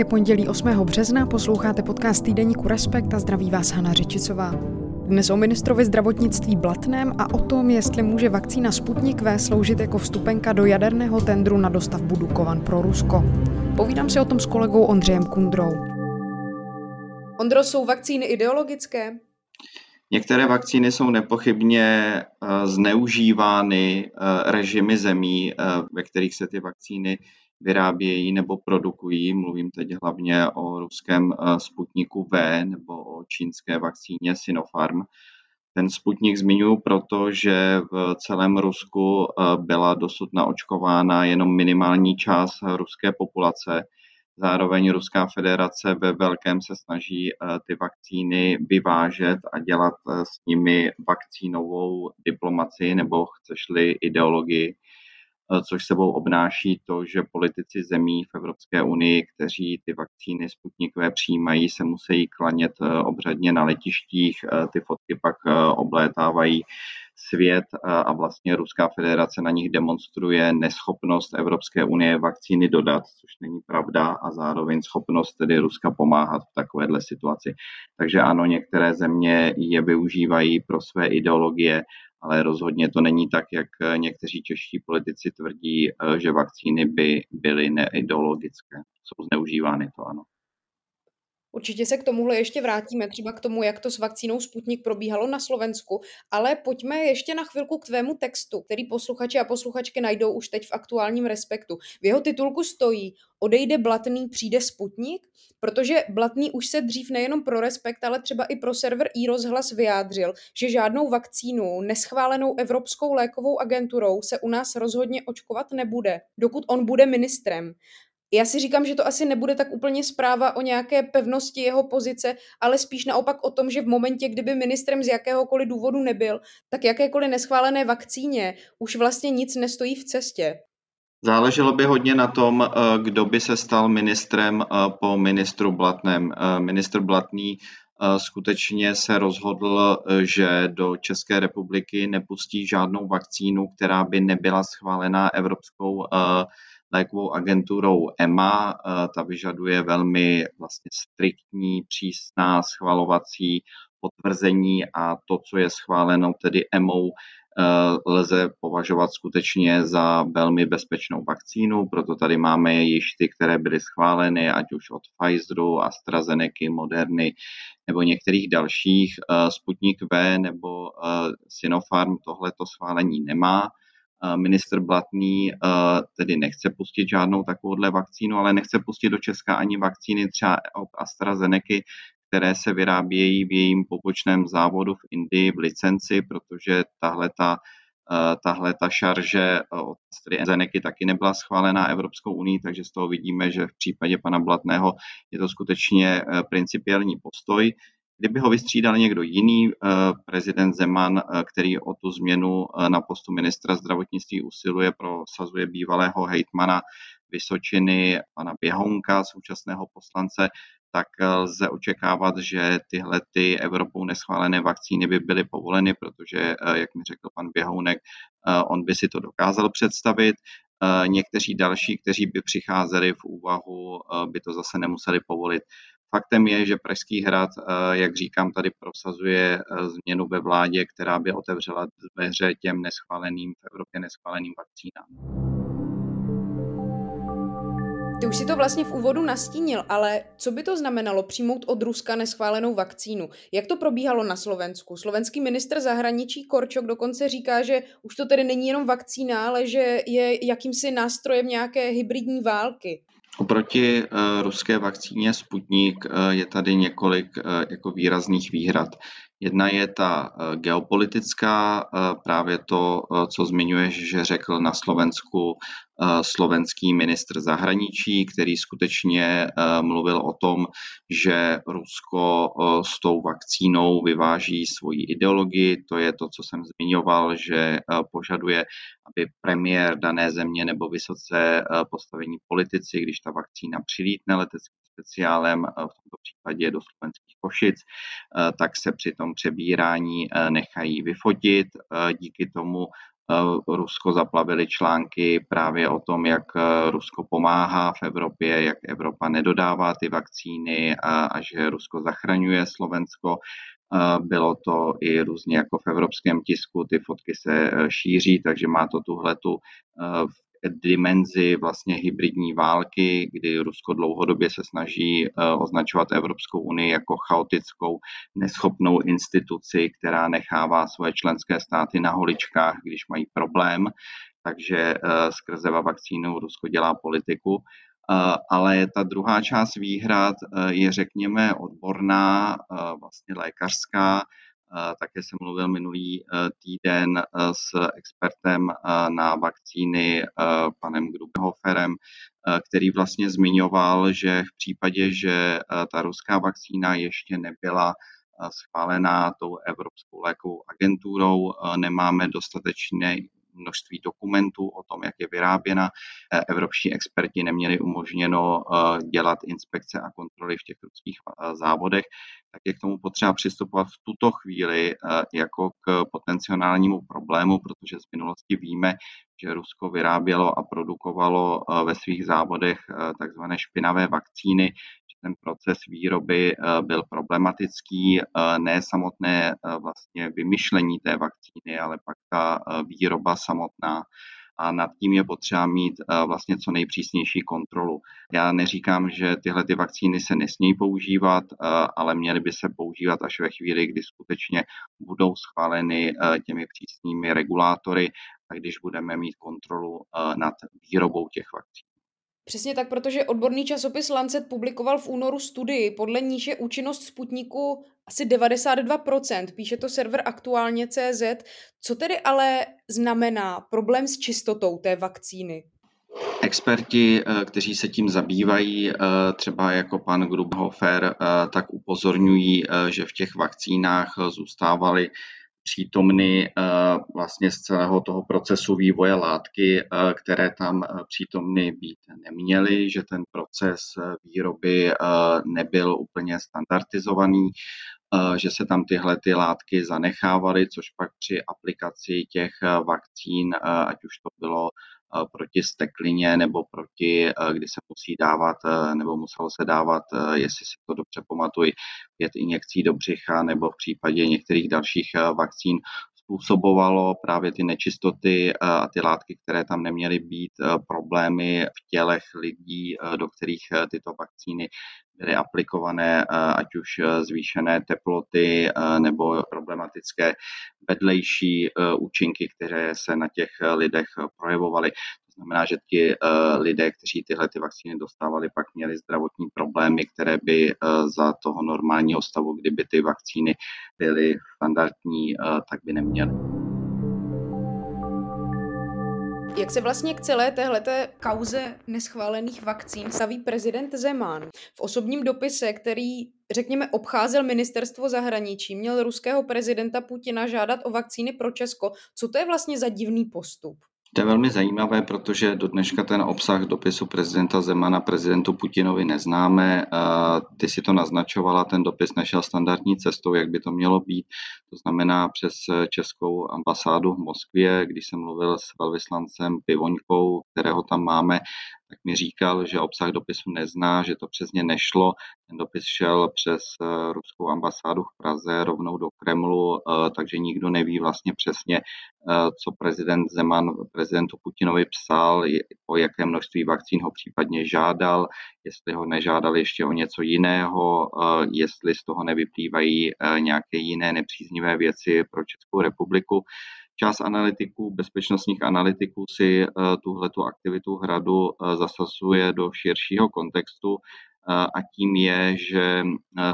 Je pondělí 8. března, posloucháte podcast týdeníku Respekt a zdraví vás Hana Řičicová. Dnes o ministrovi zdravotnictví Blatném a o tom, jestli může vakcína Sputnik V sloužit jako vstupenka do jaderného tendru na dostavbu Dukovan pro Rusko. Povídám si o tom s kolegou Ondřejem Kundrou. Ondro, jsou vakcíny ideologické? Některé vakcíny jsou nepochybně eh, zneužívány eh, režimy zemí, eh, ve kterých se ty vakcíny vyrábějí nebo produkují. Mluvím teď hlavně o ruském Sputniku V nebo o čínské vakcíně Sinopharm. Ten Sputnik zmiňuji proto, že v celém Rusku byla dosud naočkována jenom minimální část ruské populace Zároveň Ruská federace ve velkém se snaží eh, ty vakcíny vyvážet a dělat eh, s nimi vakcínovou diplomaci nebo chceš-li ideologii, eh, což sebou obnáší to, že politici zemí v Evropské unii, kteří ty vakcíny Sputnikové přijímají, se musí klanět obřadně na letištích, ty fotky pak oblétávají svět a vlastně Ruská federace na nich demonstruje neschopnost Evropské unie vakcíny dodat, což není pravda, a zároveň schopnost tedy Ruska pomáhat v takovéhle situaci. Takže ano, některé země je využívají pro své ideologie, ale rozhodně to není tak, jak někteří čeští politici tvrdí, že vakcíny by byly neideologické. Jsou zneužívány, to ano. Určitě se k tomuhle ještě vrátíme, třeba k tomu, jak to s vakcínou Sputnik probíhalo na Slovensku, ale pojďme ještě na chvilku k tvému textu, který posluchači a posluchačky najdou už teď v aktuálním respektu. V jeho titulku stojí Odejde Blatný, přijde Sputnik? Protože Blatný už se dřív nejenom pro Respekt, ale třeba i pro server rozhlas vyjádřil, že žádnou vakcínu neschválenou Evropskou lékovou agenturou se u nás rozhodně očkovat nebude, dokud on bude ministrem. Já si říkám, že to asi nebude tak úplně zpráva o nějaké pevnosti jeho pozice, ale spíš naopak o tom, že v momentě, kdyby ministrem z jakéhokoliv důvodu nebyl, tak jakékoliv neschválené vakcíně už vlastně nic nestojí v cestě. Záleželo by hodně na tom, eh, kdo by se stal ministrem eh, po ministru Blatném. Eh, ministr Blatný skutečně se rozhodl, že do České republiky nepustí žádnou vakcínu, která by nebyla schválená Evropskou lékovou agenturou EMA. Eh, ta vyžaduje velmi vlastně striktní, přísná schvalovací potvrzení a to, co je schváleno tedy EMou, eh, lze považovat skutečně za velmi bezpečnou vakcínu, proto tady máme již ty, které byly schváleny, ať už od Pfizeru, AstraZeneca, Moderny nebo některých dalších. Eh, Sputnik V nebo Sinopharm tohleto schválení nemá. Minister Blatný tedy nechce pustit žádnou takovouhle vakcínu, ale nechce pustit do Česka ani vakcíny třeba od AstraZeneca, které se vyrábějí v jejím pobočném závodu v Indii v licenci, protože tahle ta tahle ta šarže od AstraZeneca taky nebyla schválená Evropskou unii, takže z toho vidíme, že v případě pana Blatného je to skutečně e, principiální postoj. Kdyby ho vystřídal někdo jiný, eh, prezident Zeman, eh, který o tu změnu eh, na postu ministra zdravotnictví usiluje, prosazuje bývalého hejtmana Vysočiny, pana Běhounka, současného poslance, tak lze očekávat, že tyhle ty Evropou neschválené vakcíny by byly povoleny, protože, jak mi řekl pan Běhounek, on by si to dokázal představit. Někteří další, kteří by přicházeli v úvahu, by to zase nemuseli povolit. Faktem je, že Pražský hrad, eh, jak říkám, tady prosazuje eh, změnu ve vládě, která by otevřela dveře těm neschváleným, v Evropě neschváleným vakcínám. Ty už si to vlastně v úvodu nastínil, ale co by to znamenalo přijmout od Ruska neschválenou vakcínu? Jak to probíhalo na Slovensku? Slovenský ministr zahraničí Korčok dokonce říká, že už to tedy není jenom vakcína, ale že je jakýmsi nástrojem nějaké hybridní války. Oproti uh, ruské vakcíně Sputnik uh, je tady několik uh, jako výrazných výhrad. Jedna je ta geopolitická, právě to, co zmiňuješ, že řekl na Slovensku slovenský ministr zahraničí, který skutečně mluvil o tom, že Rusko s tou vakcínou vyváží svoji ideologii. To je to, co jsem zmiňoval, že požaduje, aby premiér dané země nebo vysoce postavení politici, když ta vakcína přilítne leteckým speciálem, v tomto případě do slovenských Košic, tak se při tom přebírání nechají vyfotit. Díky tomu Rusko zaplavili články právě o tom, jak Rusko pomáhá v Evropě, jak Evropa nedodává ty vakcíny a, a že Rusko zachraňuje Slovensko. Bylo to i různě jako v evropském tisku, ty fotky se šíří, takže má to tuhle tu dimenzi vlastně hybridní války, kdy Rusko dlouhodobě se snaží eh, označovat Evropskou unii jako chaotickou, neschopnou instituci, která nechává svoje členské státy na holičkách, když mají problém. Takže eh, skrze vakcínu Rusko dělá politiku. Eh, ale ta druhá část výhrad je, řekněme, odborná, vlastně lékařská, také jsem mluvil minulý e, týden e, s expertem e, na vakcíny panem Grubhoferem, který vlastně zmiňoval, že v případě, že ta ruská vakcína ještě nebyla schválená tou Evropskou lékovou agenturou, nemáme dostatečné množství dokumentů o tom, jak je vyráběna. Evropští experti neměli umožněno dělat inspekce a kontroly v těch ruských závodech, tak je k tomu potřeba přistupovat v tuto chvíli eh, jako k potenciálnímu problému, protože z minulosti víme, že Rusko vyrábělo a produkovalo eh, ve svých závodech eh, takzvané špinavé vakcíny, ten proces výroby byl problematický, ne samotné vlastně vymyšlení té vakcíny, ale pak ta výroba samotná a nad tím je potřeba mít eh, vlastně co nejpřísnější kontrolu. Já neříkám, že tyhle ty vakcíny se nesmějí používat, eh, ale měly by se používat až ve chvíli, kdy skutečně budou schváleny eh, těmi přísnými regulátory a když budeme mít kontrolu nad výrobou těch vakcín. Přesně tak, protože odborný časopis Lancet publikoval v únoru studii, podle níž je účinnost Sputniku asi 92%, píše to server aktuálně CZ. Co tedy ale znamená problém s čistotou té vakcíny? Experti, eh, kteří se tím zabývají, eh, třeba jako pan Grubhofer, eh, tak upozorňují, že v těch vakcínách zůstávaly přítomny eh, vlastně z celého toho procesu vývoje látky, eh, které tam eh, přítomny být neměly, že ten proces výroby nebyl úplně standardizovaný, že se tam tyhle ty látky zanechávaly, což pak při aplikaci těch vakcín, ať už to bylo proti steklině nebo proti, kdy se musí dávat, nebo muselo se dávat, jestli si to dobře pamatuji, pět injekcí do břicha nebo v případě některých dalších vakcín způsobovalo právě ty nečistoty a ty látky, které tam neměly být, problémy v tělech lidí, do kterých tyto vakcíny byly aplikované, ať už zvýšené teploty nebo problematické vedlejší účinky, které se na těch lidech projevovaly. To znamená, že ti lidé, kteří tyhle ty vakcíny dostávali, pak měli zdravotní problémy, které by za toho normálního stavu, kdyby ty vakcíny byly standardní, tak by neměly. Jak se vlastně k celé téhleté kauze neschválených vakcín staví prezident Zeman? V osobním dopise, který, řekněme, obcházel ministerstvo zahraničí, měl ruského prezidenta Putina žádat o vakcíny pro Česko. Co to je vlastně za divný postup? To je velmi zajímavé, protože do dneška ten obsah dopisu prezidenta Zemana prezidentu Putinovi neznáme. Ty si to naznačovala, ten dopis nešel standardní cestou, jak by to mělo být. To znamená přes českou ambasádu v Moskvě, když jsem mluvil s velvyslancem Pivoňkou, kterého tam máme, tak mi říkal, že obsah dopisu nezná, že to přesně nešlo. Ten dopis šel přes eh, ruskou ambasádu v Praze rovnou do Kremlu, eh, takže nikdo neví vlastně přesně, eh, co prezident Zeman prezidentu Putinovi psal, o jaké množství vakcín ho případně žádal, jestli ho nežádal ještě o něco jiného, jestli z toho nevyplývají nějaké jiné nepříznivé věci pro Českou republiku. Část analytiků, bezpečnostních analytiků si tuhle aktivitu hradu zasazuje do širšího kontextu a tím je, že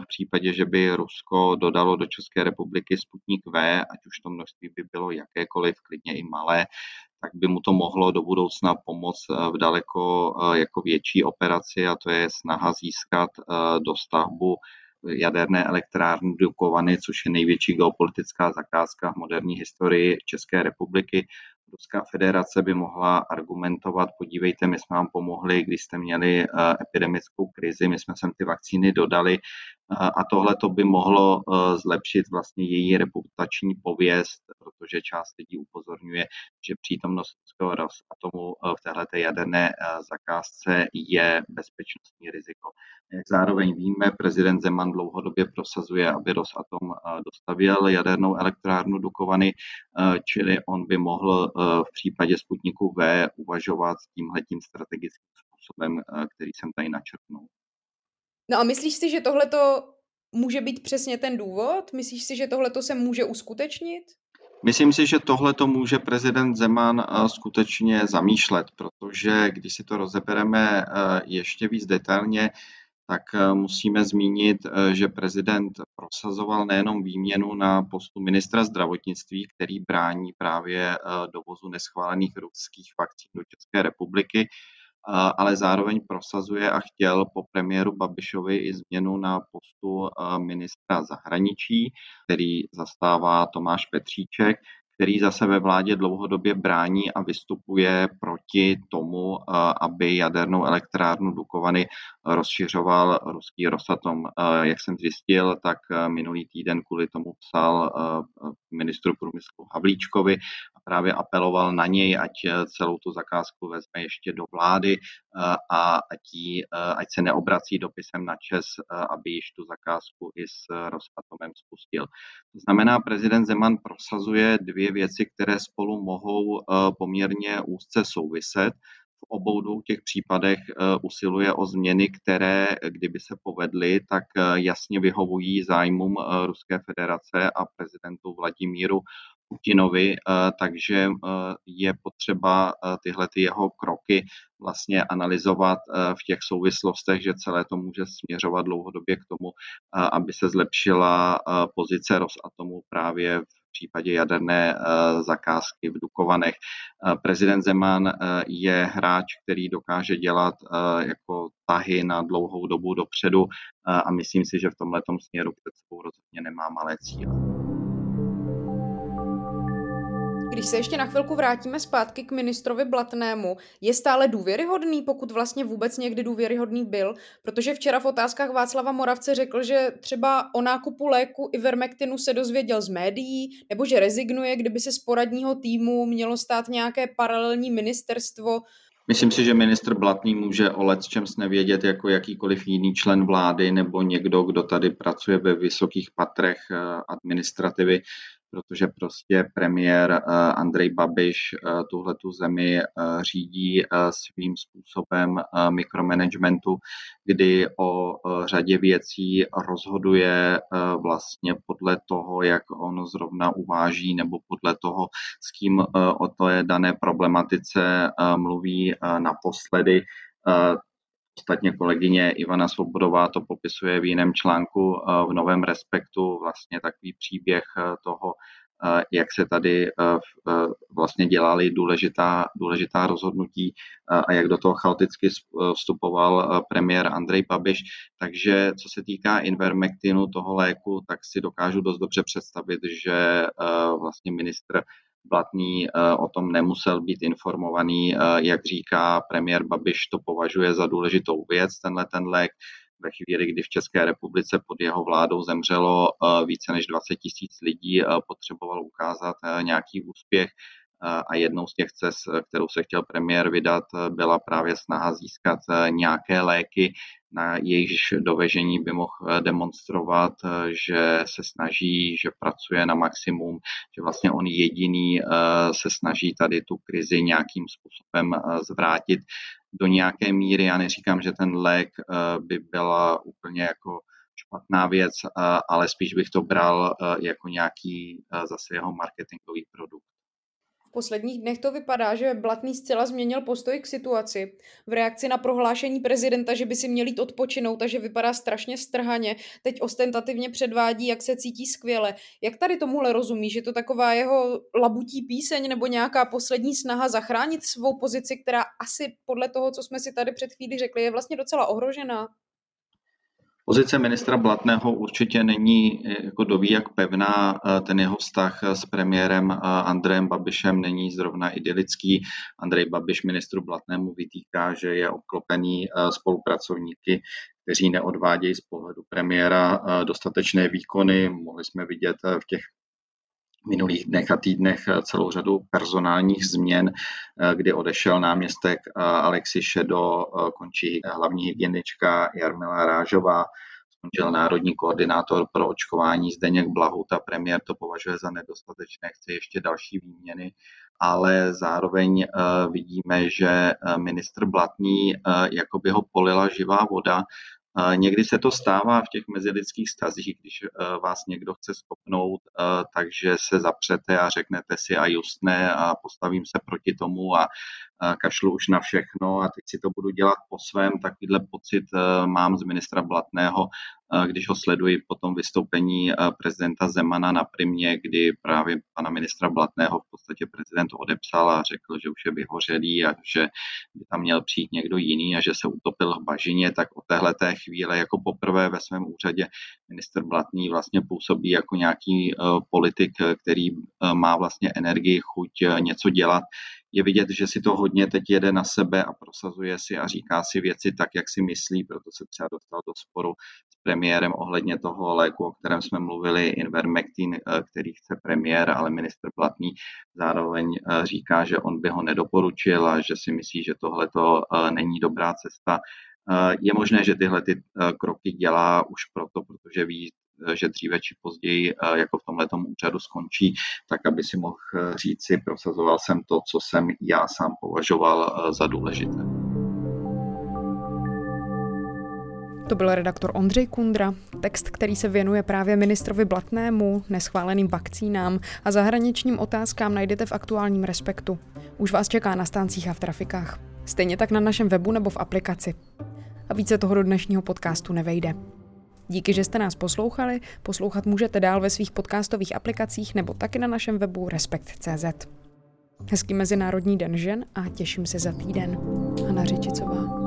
v případě, že by Rusko dodalo do České republiky Sputnik V, ať už to množství by bylo jakékoliv, klidně i malé, tak by mu to mohlo do budoucna pomoct v daleko jako větší operaci a to je snaha získat dostavbu jaderné elektrárny Dukovany, což je největší geopolitická zakázka v moderní historii České republiky. Ruská federace by mohla argumentovat, podívejte, my jsme vám pomohli, když jste měli eh, epidemickou krizi, my jsme sem ty vakcíny dodali, a tohle to by mohlo zlepšit vlastně její reputační pověst, protože část lidí upozorňuje, že přítomnost ruského Rosatomu v této jaderné zakázce je bezpečnostní riziko. Jak zároveň víme, prezident Zeman dlouhodobě prosazuje, aby Rosatom dostavil jadernou elektrárnu Dukovany, čili on by mohl v případě Sputniku V uvažovat tímhletím strategickým způsobem, který jsem tady načrtnul. No a myslíš si, že tohle může být přesně ten důvod? Myslíš si, že tohle se může uskutečnit? Myslím si, že tohle to může prezident Zeman eh, skutečně zamýšlet, protože když si to rozebereme eh, ještě víc detailně, tak eh, musíme zmínit, že prezident prosazoval nejenom výměnu na postu ministra zdravotnictví, který brání právě dovozu neschválených ruských vakcín do České republiky, ale zároveň prosazuje a chtěl po premiéru Babišovi i změnu na postu ministra zahraničí, který zastává Tomáš Petříček který zase ve vládě dlouhodobě brání a vystupuje proti tomu, aby jadernou elektrárnu Dukovany rozšiřoval ruský Rosatom. Jak jsem zjistil, tak minulý týden kvůli tomu psal ministru průmyslu Havlíčkovi právě apeloval na něj, ať celou tu zakázku vezme ještě do vlády a ať, jí, ať se neobrací dopisem na Čes, aby již tu zakázku i s Rosatomem spustil. To znamená, prezident Zeman prosazuje dvě věci, které spolu mohou eh, poměrně úzce souviset. V obou dvou těch případech eh, usiluje o změny, které, kdyby se povedly, tak eh, jasně vyhovují zájmům Ruské federace a prezidentu Vladimíru Putinovi, takže je potřeba tyhle ty jeho kroky vlastně analyzovat v těch souvislostech, že celé to může směřovat dlouhodobě k tomu, aby se zlepšila pozice Rosatomu právě v případě jaderné eh, zakázky v Dukovanech. Eh, prezident Zeman eh, je hráč, který dokáže dělat jako tahy na dlouhou dobu dopředu a myslím si, že v tomhle směru před sebou rozhodně nemá malé cíle. Když se ještě na chvilku vrátíme zpátky k ministrovi Blatnému, je stále důvěryhodný, pokud vlastně vůbec někdy důvěryhodný byl? Protože včera v otázkách Václava Moravce řekl, že třeba o nákupu léku Ivermectinu se dozvěděl z médií, nebo že rezignuje, kdyby se z poradního týmu mělo stát nějaké paralelní ministerstvo. Myslím si, že ministr Blatný může o let čem nevědět jako jakýkoliv jiný člen vlády nebo někdo, kdo tady pracuje ve vysokých patrech eh, administrativy protože prostě premiér eh, Andrej Babiš eh, tuhle tu zemi eh, řídí svým způsobem mikromanagementu, kdy o řadě věcí rozhoduje vlastně podle toho, jak on zrovna uváží, nebo podle toho, s kým o té dané problematice mluví naposledy. Ostatně kolegyně Ivana Svobodová to popisuje v jiném článku v Novém Respektu, vlastně takový příběh toho, jak se tady vlastně dělali důležitá, důležitá rozhodnutí a jak do toho chaoticky vstupoval premiér Andrej Babiš. Takže co se týká Invermectinu, toho léku, tak si dokážu dost dobře představit, že vlastně ministr Blatný eh, o tom nemusel být informovaný. Eh, jak říká premiér Babiš, to považuje za důležitou věc, tenhle ten lék. Ve chvíli, kdy v České republice pod jeho vládou zemřelo eh, více než 20 tisíc lidí, potřeboval ukázat nějaký úspěch a jednou z těch cest, kterou se chtěl premiér vydat, byla právě snaha získat nějaké léky, na jejichž dovežení by mohl demonstrovat, že se snaží, že pracuje na maximum, že vlastně on jediný se snaží tady tu krizi nějakým způsobem zvrátit do nějaké míry. Já neříkám, že ten lék by byla úplně jako špatná věc, ale spíš bych to bral jako nějaký zase jeho marketingový produkt posledních dnech to vypadá, že Blatný zcela změnil postoj k situaci. V reakci na prohlášení prezidenta, že by si měl jít odpočinout a že vypadá strašně strhaně, teď ostentativně předvádí, jak se cítí skvěle. Jak tady tomuhle rozumí, že to taková jeho labutí píseň nebo nějaká poslední snaha zachránit svou pozici, která asi podle toho, co jsme si tady před chvíli řekli, je vlastně docela ohrožená? Pozice ministra Blatného určitě není jako doví jak pevná. Ten jeho vztah s premiérem Andrejem Babišem není zrovna idylický. Andrej Babiš ministru Blatnému vytýká, že je obklopený spolupracovníky, kteří neodvádějí z pohledu premiéra dostatečné výkony. Mohli jsme vidět v těch minulých dnech a týdnech celou řadu personálních změn, kdy odešel náměstek Alexi Šedo, končí hlavní hygienička Jarmila Rážová, skončil národní koordinátor pro očkování Zdeněk Blahut a premiér to považuje za nedostatečné, chce ještě další výměny, ale zároveň vidíme, že ministr Blatný jako by ho polila živá voda Někdy se to stává v těch mezilidských stazích, když eh, vás někdo chce skopnout, eh, takže se zapřete a řeknete si a justné a postavím se proti tomu a kašlu už na všechno a teď si to budu dělat po svém. Takovýhle pocit eh, mám z ministra Blatného, když ho sleduji po tom vystoupení prezidenta Zemana na primě, kdy právě pana ministra Blatného v podstatě prezident odepsal a řekl, že už je vyhořelý a že by tam měl přijít někdo jiný a že se utopil v bažině, tak o téhle té chvíle jako poprvé ve svém úřadě minister Blatný vlastně působí jako nějaký politik, který má vlastně energii, chuť něco dělat. Je vidět, že si to hodně teď jede na sebe a prosazuje si a říká si věci tak, jak si myslí, proto se třeba dostal do sporu premiérem ohledně toho léku, o kterém jsme mluvili, Invermectin, eh, který chce premiér, ale minister Platný zároveň eh, říká, že on by ho nedoporučil a že si myslí, že tohle to eh, není dobrá cesta. Je možné, že tyhle ty kroky dělá už proto, protože ví, že dříve či později jako v tomhle úřadu skončí, tak aby si mohl říci, prosazoval jsem to, co jsem já sám považoval za důležité. To byl redaktor Ondřej Kundra. Text, který se věnuje právě ministrovi Blatnému, neschváleným vakcínám a zahraničním otázkám najdete v aktuálním Respektu. Už vás čeká na stáncích a v trafikách. Stejně tak na našem webu nebo v aplikaci. A více toho do dnešního podcastu nevejde. Díky, že jste nás poslouchali. Poslouchat můžete dál ve svých podcastových aplikacích nebo taky na našem webu respekt.cz. Hezký Mezinárodní den žen a těším se za týden. Hana Řičicová.